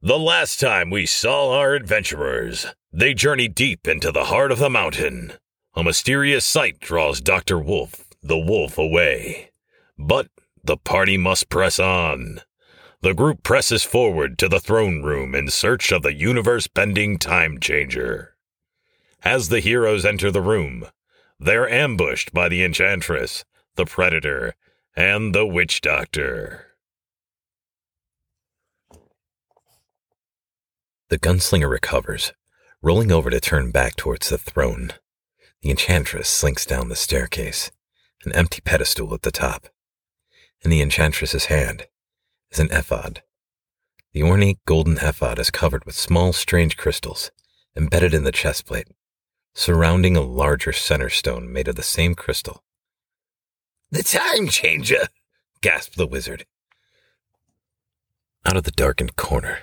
The last time we saw our adventurers, they journeyed deep into the heart of the mountain. A mysterious sight draws Dr. Wolf, the wolf, away. But the party must press on. The group presses forward to the throne room in search of the universe bending time changer. As the heroes enter the room, they're ambushed by the Enchantress, the Predator, and the Witch Doctor. The gunslinger recovers, rolling over to turn back towards the throne. The enchantress slinks down the staircase, an empty pedestal at the top. In the enchantress's hand is an ephod. The ornate golden ephod is covered with small, strange crystals embedded in the chestplate, surrounding a larger center stone made of the same crystal. The time changer, gasped the wizard. Out of the darkened corner,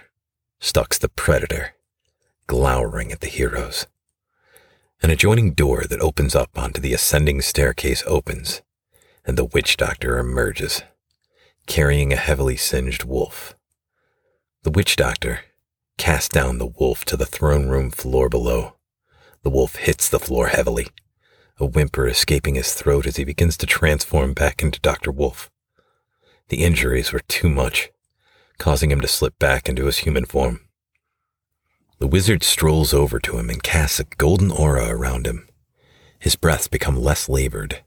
stalks the predator, glowering at the heroes. An adjoining door that opens up onto the ascending staircase opens, and the witch doctor emerges, carrying a heavily singed wolf. The witch doctor casts down the wolf to the throne room floor below. The wolf hits the floor heavily, a whimper escaping his throat as he begins to transform back into Dr. Wolf. The injuries were too much, causing him to slip back into his human form. The wizard strolls over to him and casts a golden aura around him. His breaths become less labored,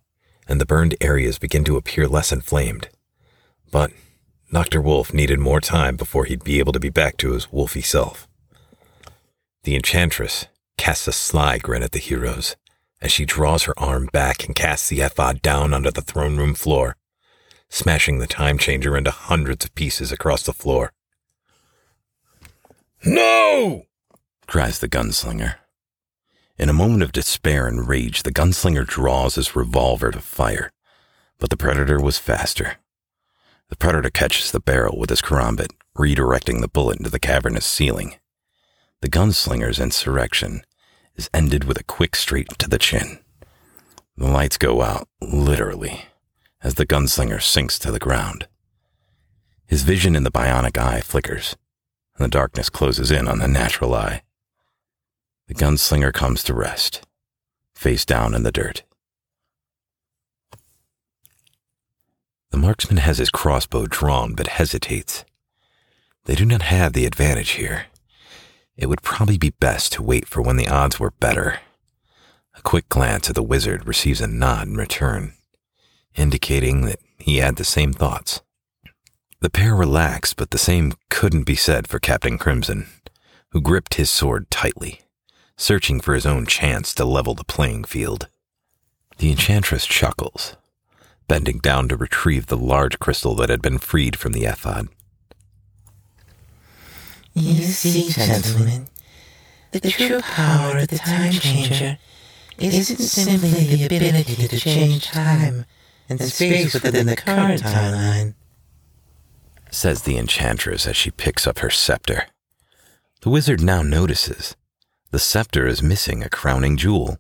and the burned areas begin to appear less inflamed. But Dr. Wolf needed more time before he'd be able to be back to his wolfy self. The enchantress casts a sly grin at the heroes as she draws her arm back and casts the ephod down onto the throne room floor smashing the time changer into hundreds of pieces across the floor. No! Cries the gunslinger. In a moment of despair and rage, the gunslinger draws his revolver to fire, but the predator was faster. The predator catches the barrel with his karambit, redirecting the bullet into the cavernous ceiling. The gunslinger's insurrection is ended with a quick straight to the chin. The lights go out, literally as the gunslinger sinks to the ground. His vision in the bionic eye flickers, and the darkness closes in on the natural eye. The gunslinger comes to rest, face down in the dirt. The marksman has his crossbow drawn but hesitates. They do not have the advantage here. It would probably be best to wait for when the odds were better. A quick glance at the wizard receives a nod in return indicating that he had the same thoughts. The pair relaxed, but the same couldn't be said for Captain Crimson, who gripped his sword tightly, searching for his own chance to level the playing field. The enchantress chuckles, bending down to retrieve the large crystal that had been freed from the ephod. You see, gentlemen, the true power of the time changer isn't simply the ability to change time and space within the current timeline, says the enchantress as she picks up her scepter. The wizard now notices the scepter is missing a crowning jewel.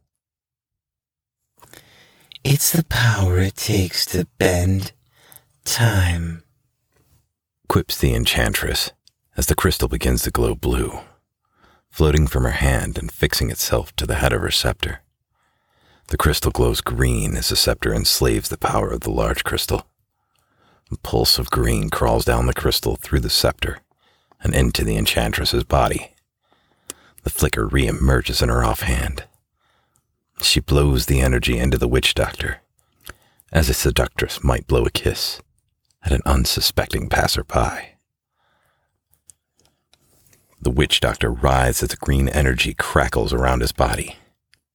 It's the power it takes to bend time, quips the enchantress as the crystal begins to glow blue, floating from her hand and fixing itself to the head of her scepter. The crystal glows green as the scepter enslaves the power of the large crystal. A pulse of green crawls down the crystal through the scepter and into the enchantress's body. The flicker re-emerges in her offhand. She blows the energy into the witch doctor, as a seductress might blow a kiss at an unsuspecting passerby. The witch doctor writhes as the green energy crackles around his body.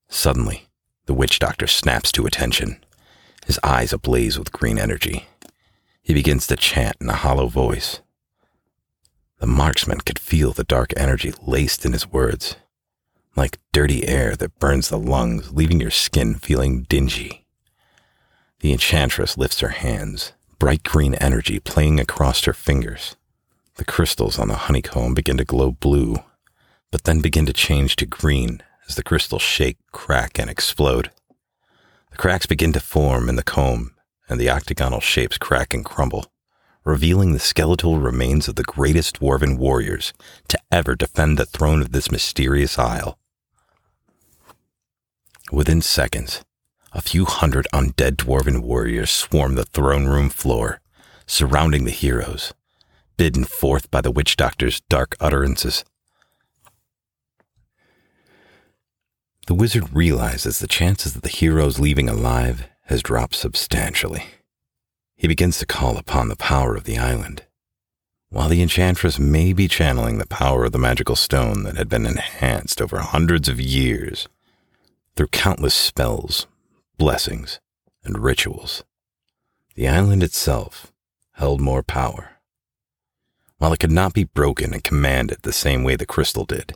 Suddenly, the witch doctor snaps to attention, his eyes ablaze with green energy. He begins to chant in a hollow voice. The marksman could feel the dark energy laced in his words, like dirty air that burns the lungs, leaving your skin feeling dingy. The enchantress lifts her hands, bright green energy playing across her fingers. The crystals on the honeycomb begin to glow blue, but then begin to change to green as the crystals shake, crack, and explode. The cracks begin to form in the comb, and the octagonal shapes crack and crumble, revealing the skeletal remains of the greatest dwarven warriors to ever defend the throne of this mysterious isle. Within seconds, a few hundred undead dwarven warriors swarmed the throne room floor, surrounding the heroes, bidden forth by the witch doctor's dark utterances. The wizard realizes the chances of the heroes leaving alive has dropped substantially. He begins to call upon the power of the island. While the enchantress may be channeling the power of the magical stone that had been enhanced over hundreds of years through countless spells, blessings, and rituals, the island itself held more power. While it could not be broken and commanded the same way the crystal did,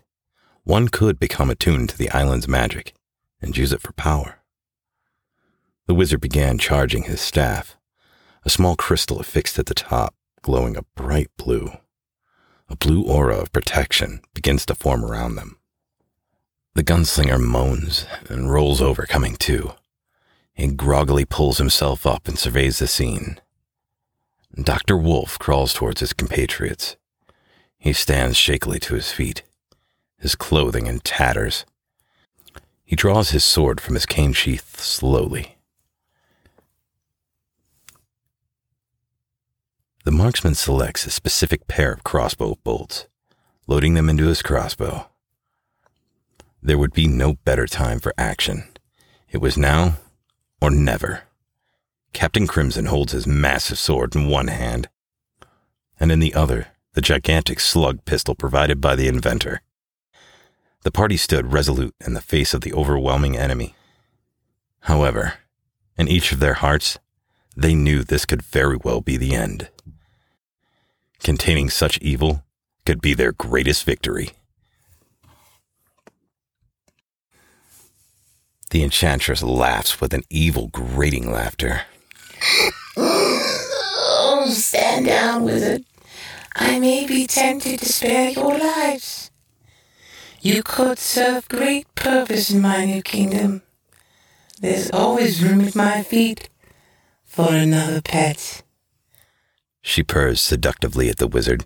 one could become attuned to the island's magic and use it for power. The wizard began charging his staff, a small crystal affixed at the top, glowing a bright blue. A blue aura of protection begins to form around them. The gunslinger moans and rolls over, coming to. He groggily pulls himself up and surveys the scene. Dr. Wolf crawls towards his compatriots. He stands shakily to his feet, his clothing in tatters. He draws his sword from his cane sheath slowly. The marksman selects a specific pair of crossbow bolts, loading them into his crossbow. There would be no better time for action. It was now or never. Captain Crimson holds his massive sword in one hand, and in the other, the gigantic slug pistol provided by the inventor. The party stood resolute in the face of the overwhelming enemy. However, in each of their hearts, they knew this could very well be the end. Containing such evil could be their greatest victory. The enchantress laughs with an evil, grating laughter. Oh, stand down, wizard. I may be tempted to spare your lives. You could serve great purpose in my new kingdom. There's always room at my feet for another pet. She purrs seductively at the wizard.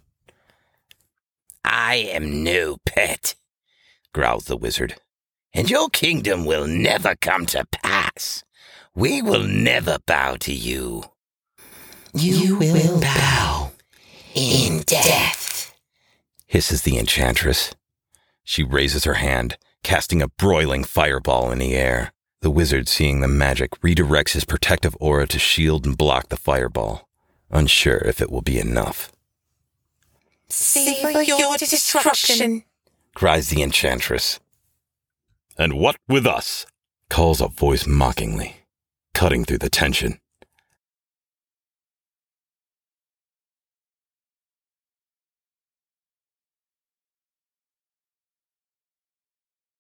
I am no pet, growls the wizard, and your kingdom will never come to pass. We will never bow to you. You, will bow in death. Hisses the enchantress. She raises her hand, casting a broiling fireball in the air. The wizard, seeing the magic, redirects his protective aura to shield and block the fireball, unsure if it will be enough. Savor your destruction. Cries the enchantress. And what with us? Calls a voice mockingly, cutting through the tension.